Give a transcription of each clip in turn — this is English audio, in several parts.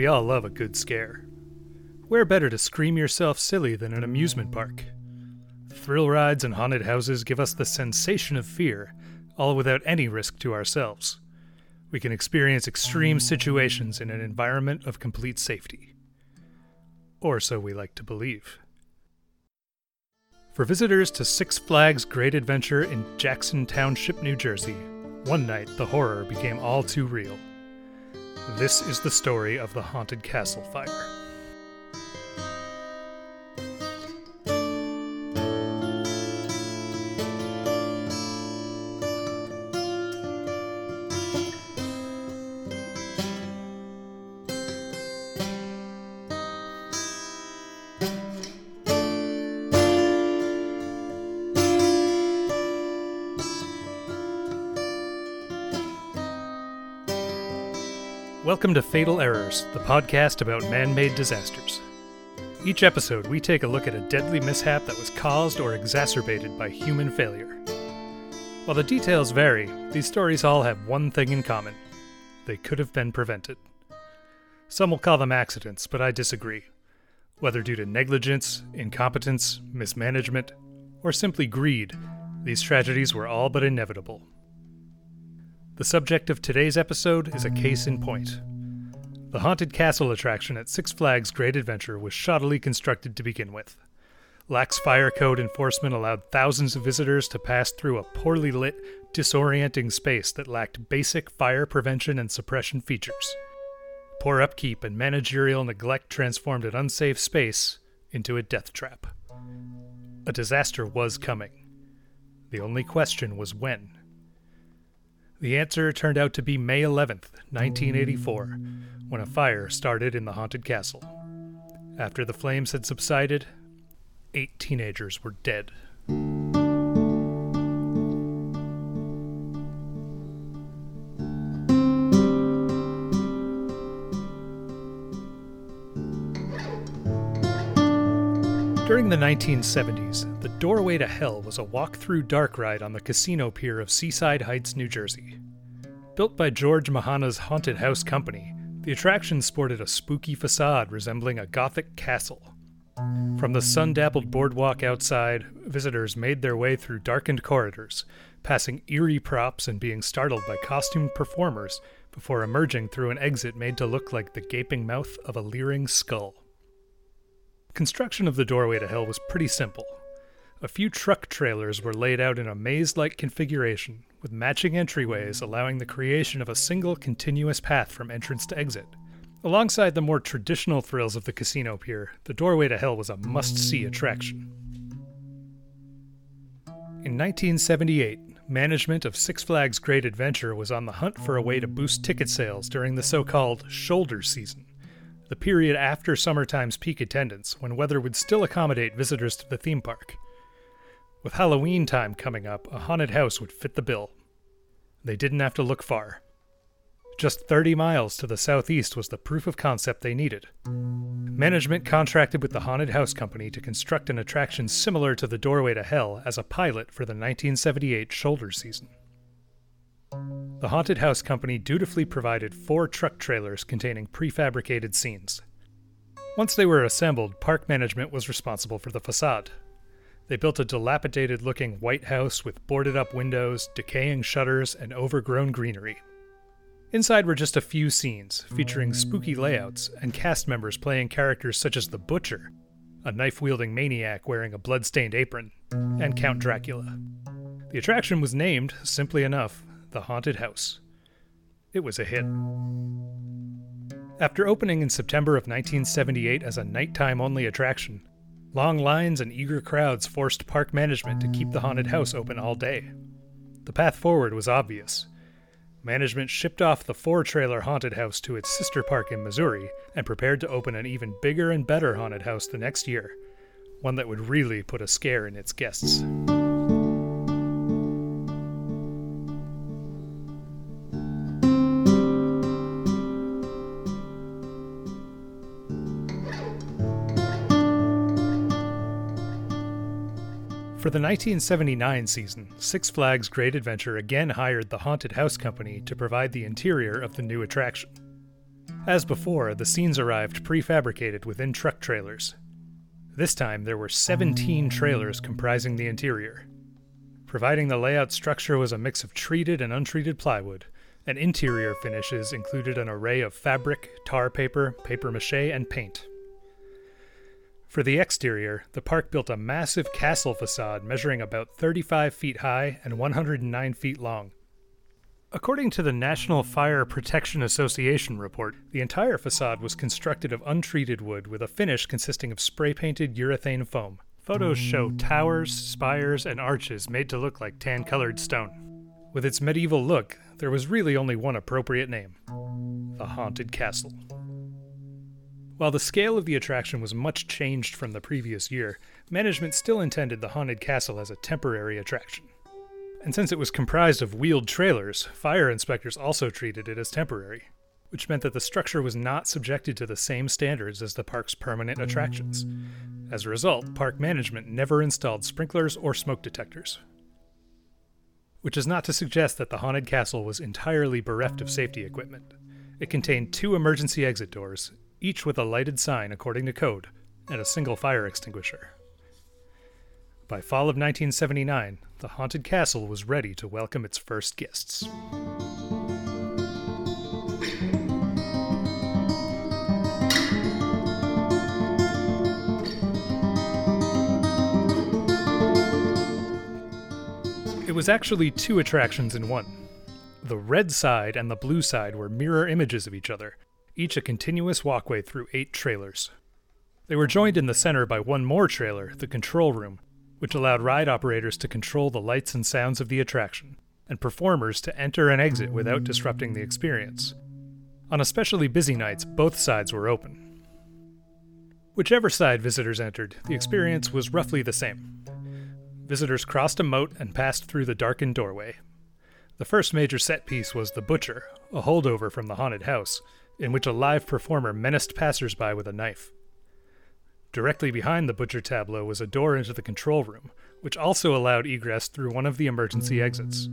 We all love a good scare. Where better to scream yourself silly than an amusement park? Thrill rides and haunted houses give us the sensation of fear, all without any risk to ourselves. We can experience extreme situations in an environment of complete safety. Or so we like to believe. For visitors to Six Flags Great Adventure in Jackson Township, New Jersey, one night the horror became all too real. This is the story of the Haunted Castle Fire. Welcome to Fatal Errors, the podcast about man made disasters. Each episode, we take a look at a deadly mishap that was caused or exacerbated by human failure. While the details vary, these stories all have one thing in common they could have been prevented. Some will call them accidents, but I disagree. Whether due to negligence, incompetence, mismanagement, or simply greed, these tragedies were all but inevitable. The subject of today's episode is a case in point. The Haunted Castle attraction at Six Flags Great Adventure was shoddily constructed to begin with. Lax fire code enforcement allowed thousands of visitors to pass through a poorly lit, disorienting space that lacked basic fire prevention and suppression features. Poor upkeep and managerial neglect transformed an unsafe space into a death trap. A disaster was coming. The only question was when. The answer turned out to be May 11th, 1984, when a fire started in the haunted castle. After the flames had subsided, eight teenagers were dead. During the 1970s, the Doorway to Hell was a walk through dark ride on the casino pier of Seaside Heights, New Jersey. Built by George Mahana's Haunted House Company, the attraction sported a spooky facade resembling a Gothic castle. From the sun dappled boardwalk outside, visitors made their way through darkened corridors, passing eerie props and being startled by costumed performers before emerging through an exit made to look like the gaping mouth of a leering skull. Construction of the doorway to hell was pretty simple. A few truck trailers were laid out in a maze like configuration, with matching entryways allowing the creation of a single continuous path from entrance to exit. Alongside the more traditional thrills of the casino pier, the doorway to hell was a must see attraction. In 1978, management of Six Flags Great Adventure was on the hunt for a way to boost ticket sales during the so called shoulder season the period after summertime's peak attendance, when weather would still accommodate visitors to the theme park. With Halloween time coming up, a haunted house would fit the bill. They didn't have to look far. Just 30 miles to the southeast was the proof of concept they needed. Management contracted with the Haunted House Company to construct an attraction similar to the Doorway to Hell as a pilot for the 1978 shoulder season. The Haunted House Company dutifully provided four truck trailers containing prefabricated scenes. Once they were assembled, park management was responsible for the facade. They built a dilapidated looking white house with boarded up windows, decaying shutters, and overgrown greenery. Inside were just a few scenes, featuring spooky layouts and cast members playing characters such as the Butcher, a knife wielding maniac wearing a blood stained apron, and Count Dracula. The attraction was named, simply enough, the Haunted House. It was a hit. After opening in September of 1978 as a nighttime only attraction, long lines and eager crowds forced park management to keep the haunted house open all day. The path forward was obvious. Management shipped off the four trailer haunted house to its sister park in Missouri and prepared to open an even bigger and better haunted house the next year, one that would really put a scare in its guests. For the 1979 season, Six Flags Great Adventure again hired the Haunted House Company to provide the interior of the new attraction. As before, the scenes arrived prefabricated within truck trailers. This time, there were 17 trailers comprising the interior. Providing the layout structure was a mix of treated and untreated plywood, and interior finishes included an array of fabric, tar paper, paper mache, and paint. For the exterior, the park built a massive castle facade measuring about 35 feet high and 109 feet long. According to the National Fire Protection Association report, the entire facade was constructed of untreated wood with a finish consisting of spray painted urethane foam. Photos show towers, spires, and arches made to look like tan colored stone. With its medieval look, there was really only one appropriate name the Haunted Castle. While the scale of the attraction was much changed from the previous year, management still intended the Haunted Castle as a temporary attraction. And since it was comprised of wheeled trailers, fire inspectors also treated it as temporary, which meant that the structure was not subjected to the same standards as the park's permanent attractions. As a result, park management never installed sprinklers or smoke detectors. Which is not to suggest that the Haunted Castle was entirely bereft of safety equipment. It contained two emergency exit doors each with a lighted sign according to code, and a single fire extinguisher. By fall of 1979, the haunted castle was ready to welcome its first guests. It was actually two attractions in one. The red side and the blue side were mirror images of each other, each a continuous walkway through eight trailers. They were joined in the center by one more trailer, the control room, which allowed ride operators to control the lights and sounds of the attraction, and performers to enter and exit without disrupting the experience. On especially busy nights, both sides were open. Whichever side visitors entered, the experience was roughly the same. Visitors crossed a moat and passed through the darkened doorway. The first major set piece was the Butcher, a holdover from the haunted house, in which a live performer menaced passersby with a knife. Directly behind the butcher tableau was a door into the control room, which also allowed egress through one of the emergency exits.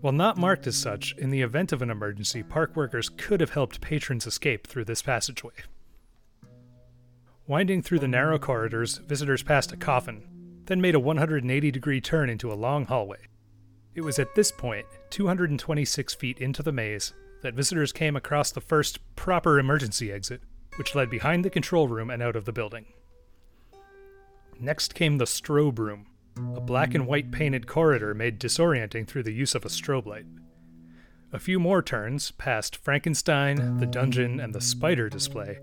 While not marked as such, in the event of an emergency, park workers could have helped patrons escape through this passageway. Winding through the narrow corridors, visitors passed a coffin, then made a 180 degree turn into a long hallway. It was at this point, 226 feet into the maze, that visitors came across the first proper emergency exit, which led behind the control room and out of the building. Next came the strobe room, a black and white painted corridor made disorienting through the use of a strobe light. A few more turns, past Frankenstein, the dungeon, and the spider display,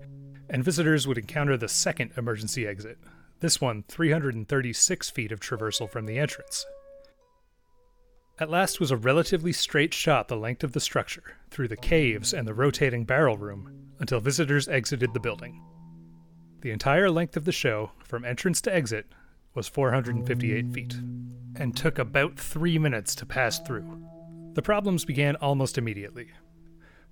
and visitors would encounter the second emergency exit, this one 336 feet of traversal from the entrance. At last was a relatively straight shot the length of the structure, through the caves and the rotating barrel room, until visitors exited the building. The entire length of the show, from entrance to exit, was 458 feet, and took about three minutes to pass through. The problems began almost immediately.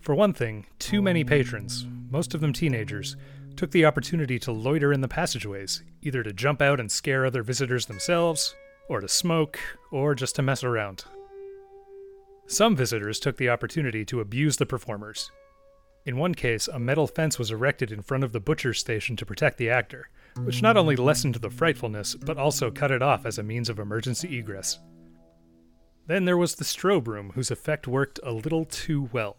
For one thing, too many patrons, most of them teenagers, took the opportunity to loiter in the passageways, either to jump out and scare other visitors themselves, or to smoke, or just to mess around. Some visitors took the opportunity to abuse the performers. In one case, a metal fence was erected in front of the butcher's station to protect the actor, which not only lessened the frightfulness, but also cut it off as a means of emergency egress. Then there was the strobe room, whose effect worked a little too well.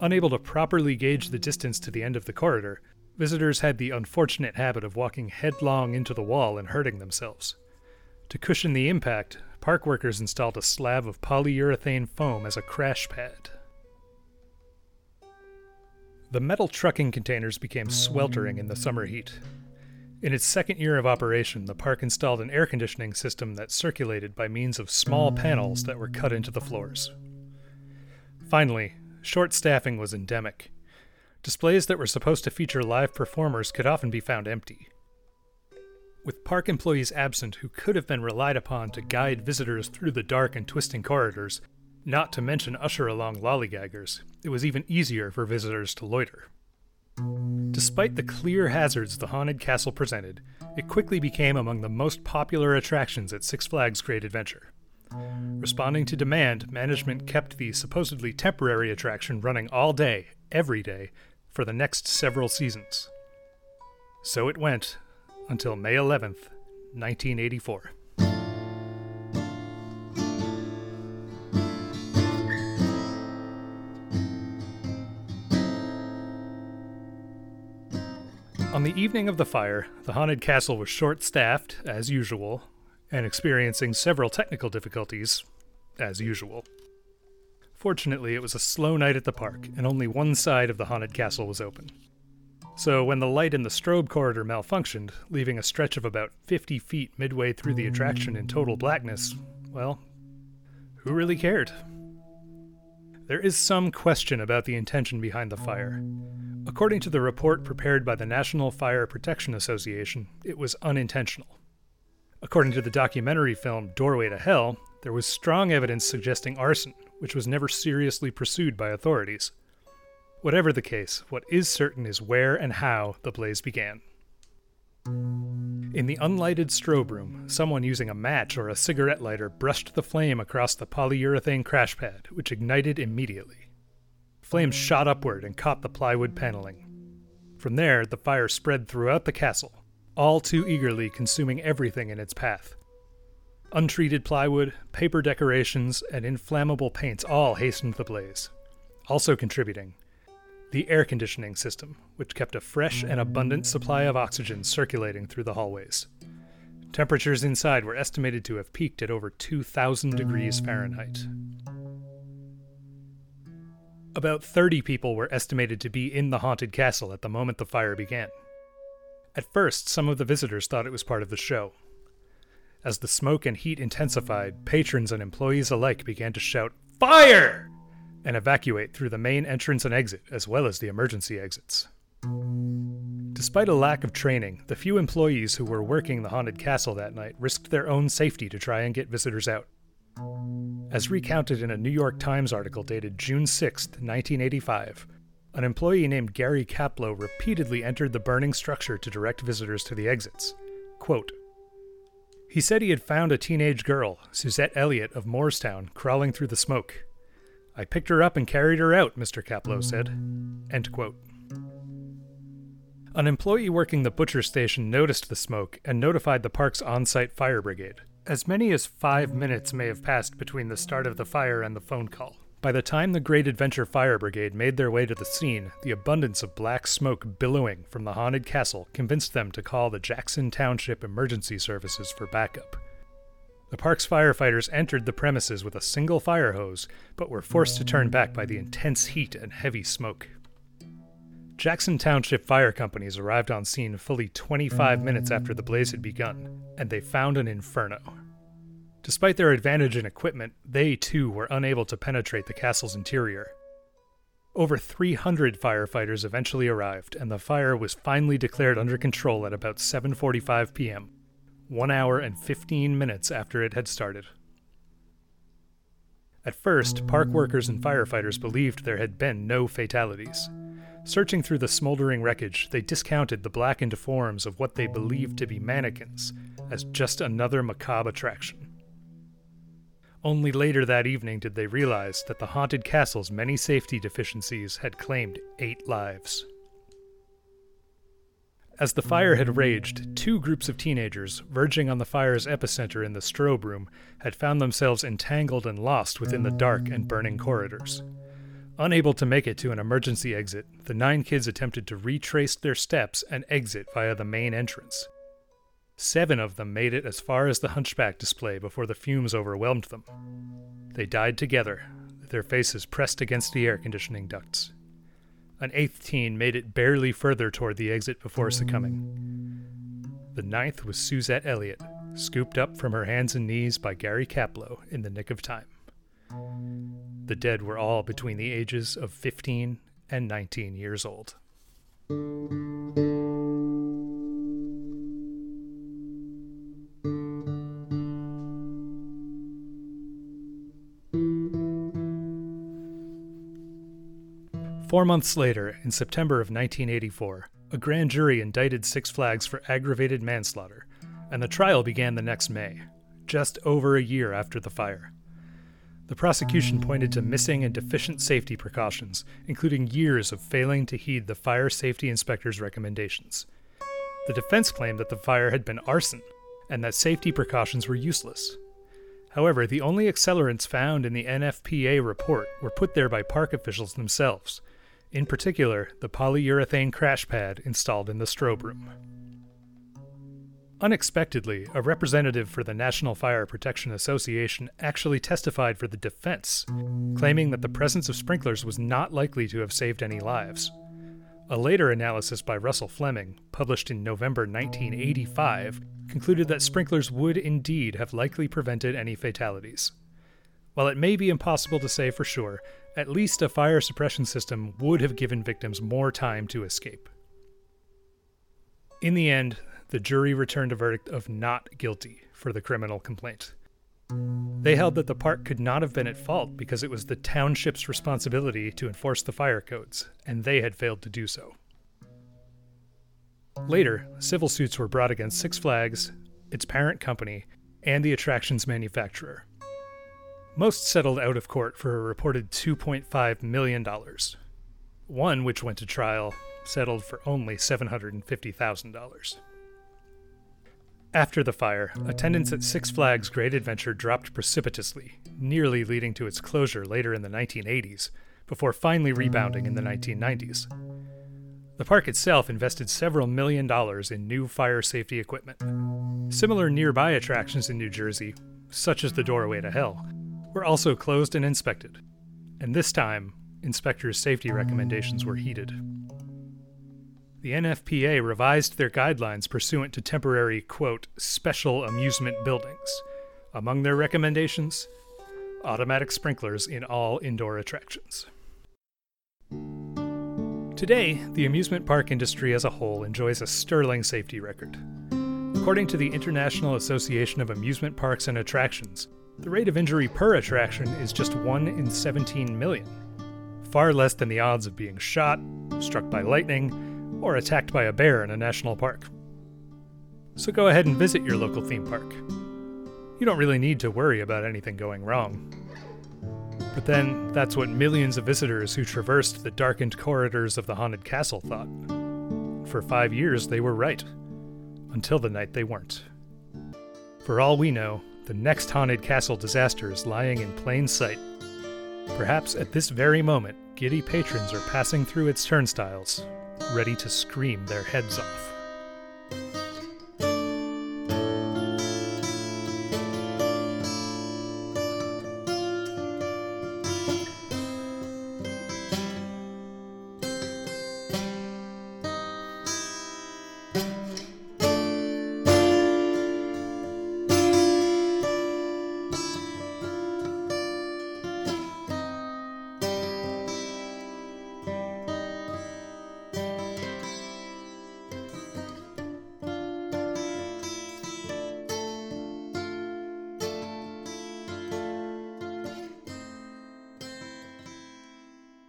Unable to properly gauge the distance to the end of the corridor, visitors had the unfortunate habit of walking headlong into the wall and hurting themselves. To cushion the impact, park workers installed a slab of polyurethane foam as a crash pad. The metal trucking containers became sweltering in the summer heat. In its second year of operation, the park installed an air conditioning system that circulated by means of small panels that were cut into the floors. Finally, short staffing was endemic. Displays that were supposed to feature live performers could often be found empty. With park employees absent who could have been relied upon to guide visitors through the dark and twisting corridors, not to mention usher along lollygaggers, it was even easier for visitors to loiter. Despite the clear hazards the Haunted Castle presented, it quickly became among the most popular attractions at Six Flags Great Adventure. Responding to demand, management kept the supposedly temporary attraction running all day, every day, for the next several seasons. So it went until May 11th, 1984. On the evening of the fire, the haunted castle was short staffed, as usual, and experiencing several technical difficulties, as usual. Fortunately, it was a slow night at the park, and only one side of the haunted castle was open. So, when the light in the strobe corridor malfunctioned, leaving a stretch of about 50 feet midway through the attraction in total blackness, well, who really cared? There is some question about the intention behind the fire. According to the report prepared by the National Fire Protection Association, it was unintentional. According to the documentary film Doorway to Hell, there was strong evidence suggesting arson, which was never seriously pursued by authorities. Whatever the case, what is certain is where and how the blaze began. In the unlighted strobe room, someone using a match or a cigarette lighter brushed the flame across the polyurethane crash pad, which ignited immediately. Flames shot upward and caught the plywood paneling. From there, the fire spread throughout the castle, all too eagerly consuming everything in its path. Untreated plywood, paper decorations, and inflammable paints all hastened the blaze. Also contributing, the air conditioning system, which kept a fresh and abundant supply of oxygen circulating through the hallways. Temperatures inside were estimated to have peaked at over 2,000 degrees Fahrenheit. About 30 people were estimated to be in the haunted castle at the moment the fire began. At first, some of the visitors thought it was part of the show. As the smoke and heat intensified, patrons and employees alike began to shout, Fire! And evacuate through the main entrance and exit, as well as the emergency exits. Despite a lack of training, the few employees who were working the haunted castle that night risked their own safety to try and get visitors out. As recounted in a New York Times article dated June 6, 1985, an employee named Gary Kaplow repeatedly entered the burning structure to direct visitors to the exits. Quote, he said he had found a teenage girl, Suzette Elliott of Moorestown, crawling through the smoke. I picked her up and carried her out, Mr. Kaplow said. End quote. An employee working the butcher station noticed the smoke and notified the park's on site fire brigade. As many as five minutes may have passed between the start of the fire and the phone call. By the time the Great Adventure Fire Brigade made their way to the scene, the abundance of black smoke billowing from the haunted castle convinced them to call the Jackson Township Emergency Services for backup. The park's firefighters entered the premises with a single fire hose, but were forced to turn back by the intense heat and heavy smoke. Jackson Township Fire Companies arrived on scene fully 25 minutes after the blaze had begun, and they found an inferno. Despite their advantage in equipment, they too were unable to penetrate the castle's interior. Over 300 firefighters eventually arrived, and the fire was finally declared under control at about 7:45 p.m one hour and 15 minutes after it had started. At first, park workers and firefighters believed there had been no fatalities. Searching through the smoldering wreckage, they discounted the blackened forms of what they believed to be mannequins as just another macabre attraction. Only later that evening did they realize that the haunted castle's many safety deficiencies had claimed eight lives. As the fire had raged, two groups of teenagers, verging on the fire's epicenter in the strobe room, had found themselves entangled and lost within the dark and burning corridors. Unable to make it to an emergency exit, the nine kids attempted to retrace their steps and exit via the main entrance. Seven of them made it as far as the hunchback display before the fumes overwhelmed them. They died together, their faces pressed against the air conditioning ducts. An eighth teen made it barely further toward the exit before succumbing. The ninth was Suzette Elliott, scooped up from her hands and knees by Gary Kaplow in the nick of time. The dead were all between the ages of 15 and 19 years old. Four months later, in September of 1984, a grand jury indicted Six Flags for aggravated manslaughter, and the trial began the next May, just over a year after the fire. The prosecution pointed to missing and deficient safety precautions, including years of failing to heed the fire safety inspector's recommendations. The defense claimed that the fire had been arson and that safety precautions were useless. However, the only accelerants found in the NFPA report were put there by park officials themselves, in particular, the polyurethane crash pad installed in the strobe room. Unexpectedly, a representative for the National Fire Protection Association actually testified for the defense, claiming that the presence of sprinklers was not likely to have saved any lives. A later analysis by Russell Fleming, published in November 1985, concluded that sprinklers would indeed have likely prevented any fatalities. While it may be impossible to say for sure, at least a fire suppression system would have given victims more time to escape. In the end, the jury returned a verdict of not guilty for the criminal complaint. They held that the park could not have been at fault because it was the township's responsibility to enforce the fire codes, and they had failed to do so. Later, civil suits were brought against Six Flags, its parent company, and the attraction's manufacturer. Most settled out of court for a reported $2.5 million. One, which went to trial, settled for only $750,000. After the fire, attendance at Six Flags Great Adventure dropped precipitously, nearly leading to its closure later in the 1980s, before finally rebounding in the 1990s. The park itself invested several million dollars in new fire safety equipment. Similar nearby attractions in New Jersey, such as the Doorway to Hell, were also closed and inspected. And this time, inspectors' safety recommendations were heeded the NFPA revised their guidelines pursuant to temporary, quote, special amusement buildings. Among their recommendations, automatic sprinklers in all indoor attractions. Today, the amusement park industry as a whole enjoys a sterling safety record. According to the International Association of Amusement Parks and Attractions, the rate of injury per attraction is just 1 in 17 million, far less than the odds of being shot, struck by lightning, or attacked by a bear in a national park. So go ahead and visit your local theme park. You don't really need to worry about anything going wrong. But then, that's what millions of visitors who traversed the darkened corridors of the haunted castle thought. For five years, they were right. Until the night they weren't. For all we know, the next haunted castle disaster is lying in plain sight. Perhaps at this very moment, giddy patrons are passing through its turnstiles, ready to scream their heads off.